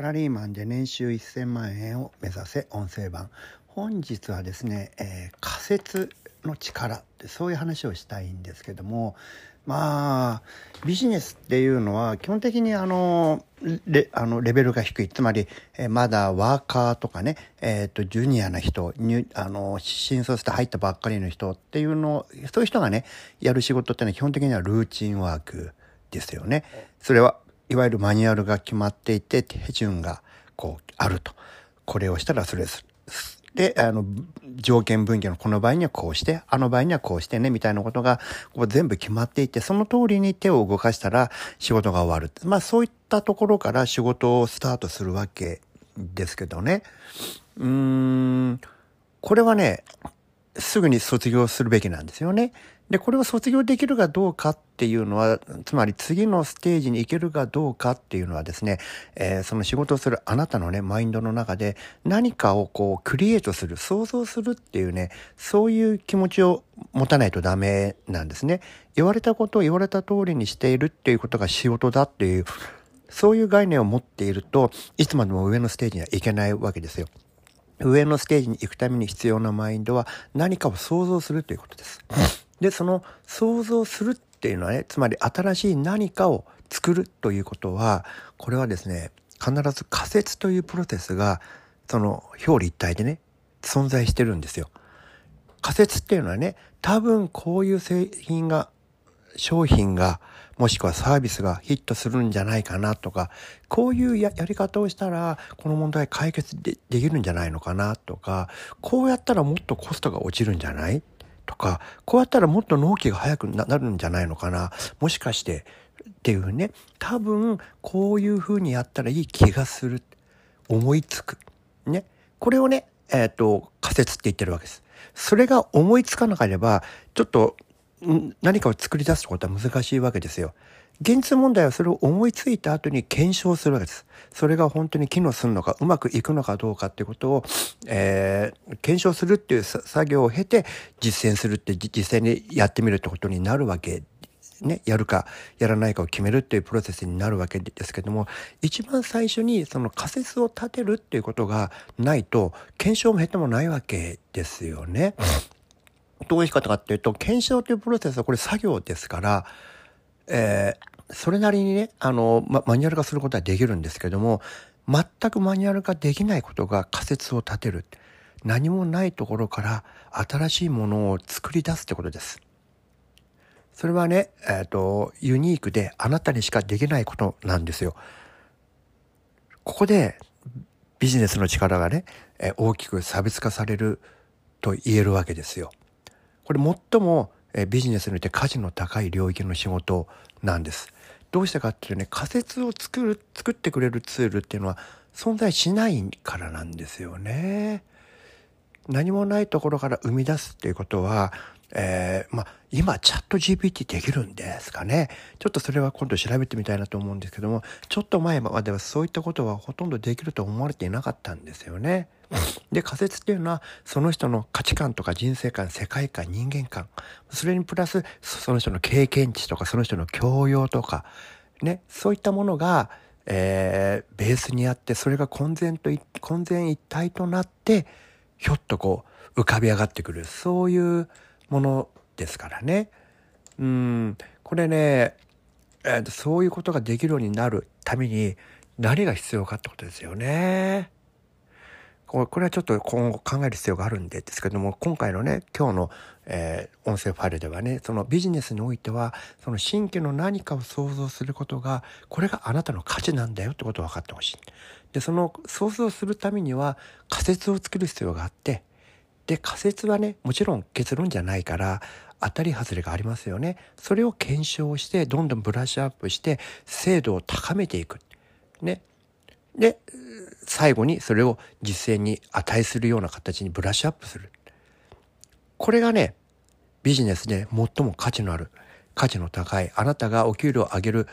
サラリーマンで年収1000万円を目指せ音声版本日はですね、えー、仮説の力ってそういう話をしたいんですけどもまあビジネスっていうのは基本的にあのレあのレベルが低いつまり、えー、まだワーカーとかね、えーと、ジュニアな人にあの新卒で入ったばっかりの人っていうのそういう人がねやる仕事ってのは基本的にはルーチンワークですよね。それはいわゆるマニュアルが決まっていて手順がこうあると。これをしたらそれする。で、あの、条件分岐のこの場合にはこうして、あの場合にはこうしてね、みたいなことがこう全部決まっていて、その通りに手を動かしたら仕事が終わる。まあそういったところから仕事をスタートするわけですけどね。うーん、これはね、すぐに卒業するべきなんですよね。で、これを卒業できるかどうかっていうのは、つまり次のステージに行けるかどうかっていうのはですね、えー、その仕事をするあなたのね、マインドの中で何かをこうクリエイトする、想像するっていうね、そういう気持ちを持たないとダメなんですね。言われたことを言われた通りにしているっていうことが仕事だっていう、そういう概念を持っているといつまでも上のステージには行けないわけですよ。上のステージに行くために必要なマインドは何かを想像するということです。で、その想像するっていうのはね、つまり新しい何かを作るということは、これはですね、必ず仮説というプロセスが、その表裏一体でね、存在してるんですよ。仮説っていうのはね、多分こういう製品が、商品が、もしくはサービスがヒットするんじゃないかなとか、こういうやり方をしたら、この問題解決できるんじゃないのかなとか、こうやったらもっとコストが落ちるんじゃないとか、こうやったらもっと納期が早くなるんじゃないのかな。もしかしてっていうね、多分こういうふうにやったらいい気がする。思いつく。ね。これをね、えっ、ー、と、仮説って言ってるわけです。それが思いつかなければ、ちょっと何かを作り出すことは難しいわけですよ。現実問題はそれを思いついた後に検証するわけです。それが本当に機能するのか、うまくいくのかどうかっていうことを、えー、検証するっていう作業を経て実践するって実際にやってみるってことになるわけね、やるかやらないかを決めるっていうプロセスになるわけですけども一番最初にその仮説を立てるっていうことがないと検証も減ってもないわけですよね。どういう仕方かっていうと検証というプロセスはこれ作業ですから、えー、それなりにね、あの、ま、マニュアル化することはできるんですけども、全くマニュアル化できないことが仮説を立てる。何もないところから新しいものを作り出すってことです。それはね、えっ、ー、と、ユニークであなたにしかできないことなんですよ。ここでビジネスの力がね、え大きく差別化されると言えるわけですよ。これ最もビジネスにおいて価値の高い領域の仕事なんです。どうしたかっていうとね仮説を作る作ってくれるツールっていうのは存在しないからなんですよね。何もないところから生み出すっていうことは、えー、まあ今チャット GPT できるんですかねちょっとそれは今度調べてみたいなと思うんですけどもちょっと前まではそういったことはほとんどできると思われていなかったんですよね。で仮説っていうのはその人の価値観とか人生観世界観人間観それにプラスその人の経験値とかその人の教養とかねそういったものが、えー、ベースにあってそれが混然と混然一体となってひょっとこう浮かび上がってくるそういうものですからね。うんこれね、えー、そういうことができるようになるために何が必要かってことですよね。これはちょっと今後考える必要があるんでですけども今回のね今日の、えー、音声ファイルではねそのビジネスにおいてはその新規の何かを想像することがこれがあなたの価値なんだよってことを分かってほしい。でその想像するためには仮説を作る必要があってで仮説はねもちろん結論じゃないから当たり外れがありますよね。それを検証してどんどんブラッシュアップして精度を高めていく。ね。で最後にそれを実践に値するような形にブラッシュアップする。これがね、ビジネスで最も価値のある、価値の高い、あなたがお給料を上げる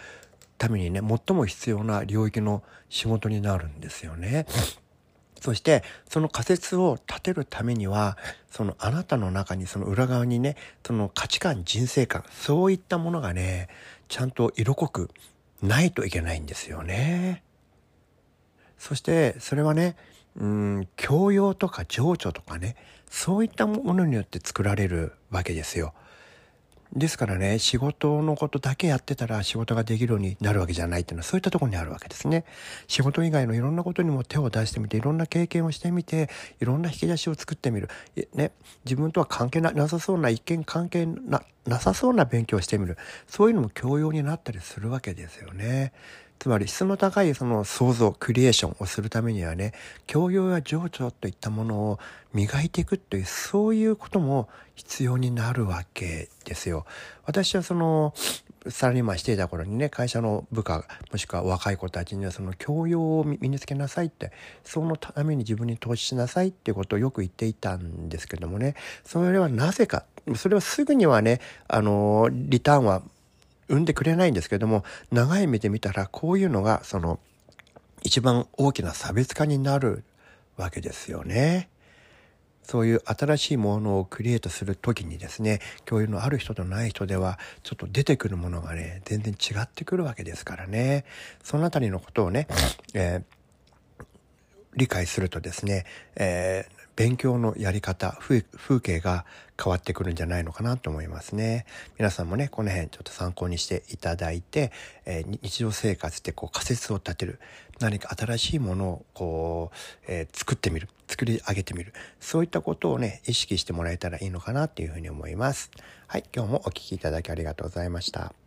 ためにね、最も必要な領域の仕事になるんですよね。そして、その仮説を立てるためには、そのあなたの中にその裏側にね、その価値観、人生観、そういったものがね、ちゃんと色濃くないといけないんですよね。そしてそれはねうん教養とか情緒とかねそういったものによって作られるわけですよ。ですからね仕事のことだけやってたら仕事ができるようになるわけじゃないっていうのはそういったところにあるわけですね。仕事以外のいろんなことにも手を出してみていろんな経験をしてみていろんな引き出しを作ってみる。ね、自分とは関係なさそうな一見関係なさそうな勉強をしてみるそういうのも教養になったりするわけですよね。つまり質の高いその創造クリエーションをするためにはね教養や情緒といったものを磨いていくというそういうことも必要になるわけですよ。私はそのサラリーマンしていた頃にね会社の部下もしくは若い子たちにはその教養を身につけなさいってそのために自分に投資しなさいっていうことをよく言っていたんですけどもねそれはなぜかそれはすぐにはねあのリターンは生んでくれないんですけども長い目で見たらこういうのがその一番大きな差別化になるわけですよね。そういう新しいものをクリエイトする時にですね教養のある人とない人ではちょっと出てくるものがね全然違ってくるわけですからねそのあたりのことをね、えー、理解するとですね、えー、勉強のやり方風景が変わってくるんじゃないのかなと思いますね。皆さんもねこの辺ちょっと参考にしていただいて、えー、日常生活でこう仮説を立てる何か新しいものをこう、えー、作ってみる作り上げてみるそういったことをね意識してもらえたらいいのかなっていうふうに思います。はい今日もお聴きいただきありがとうございました。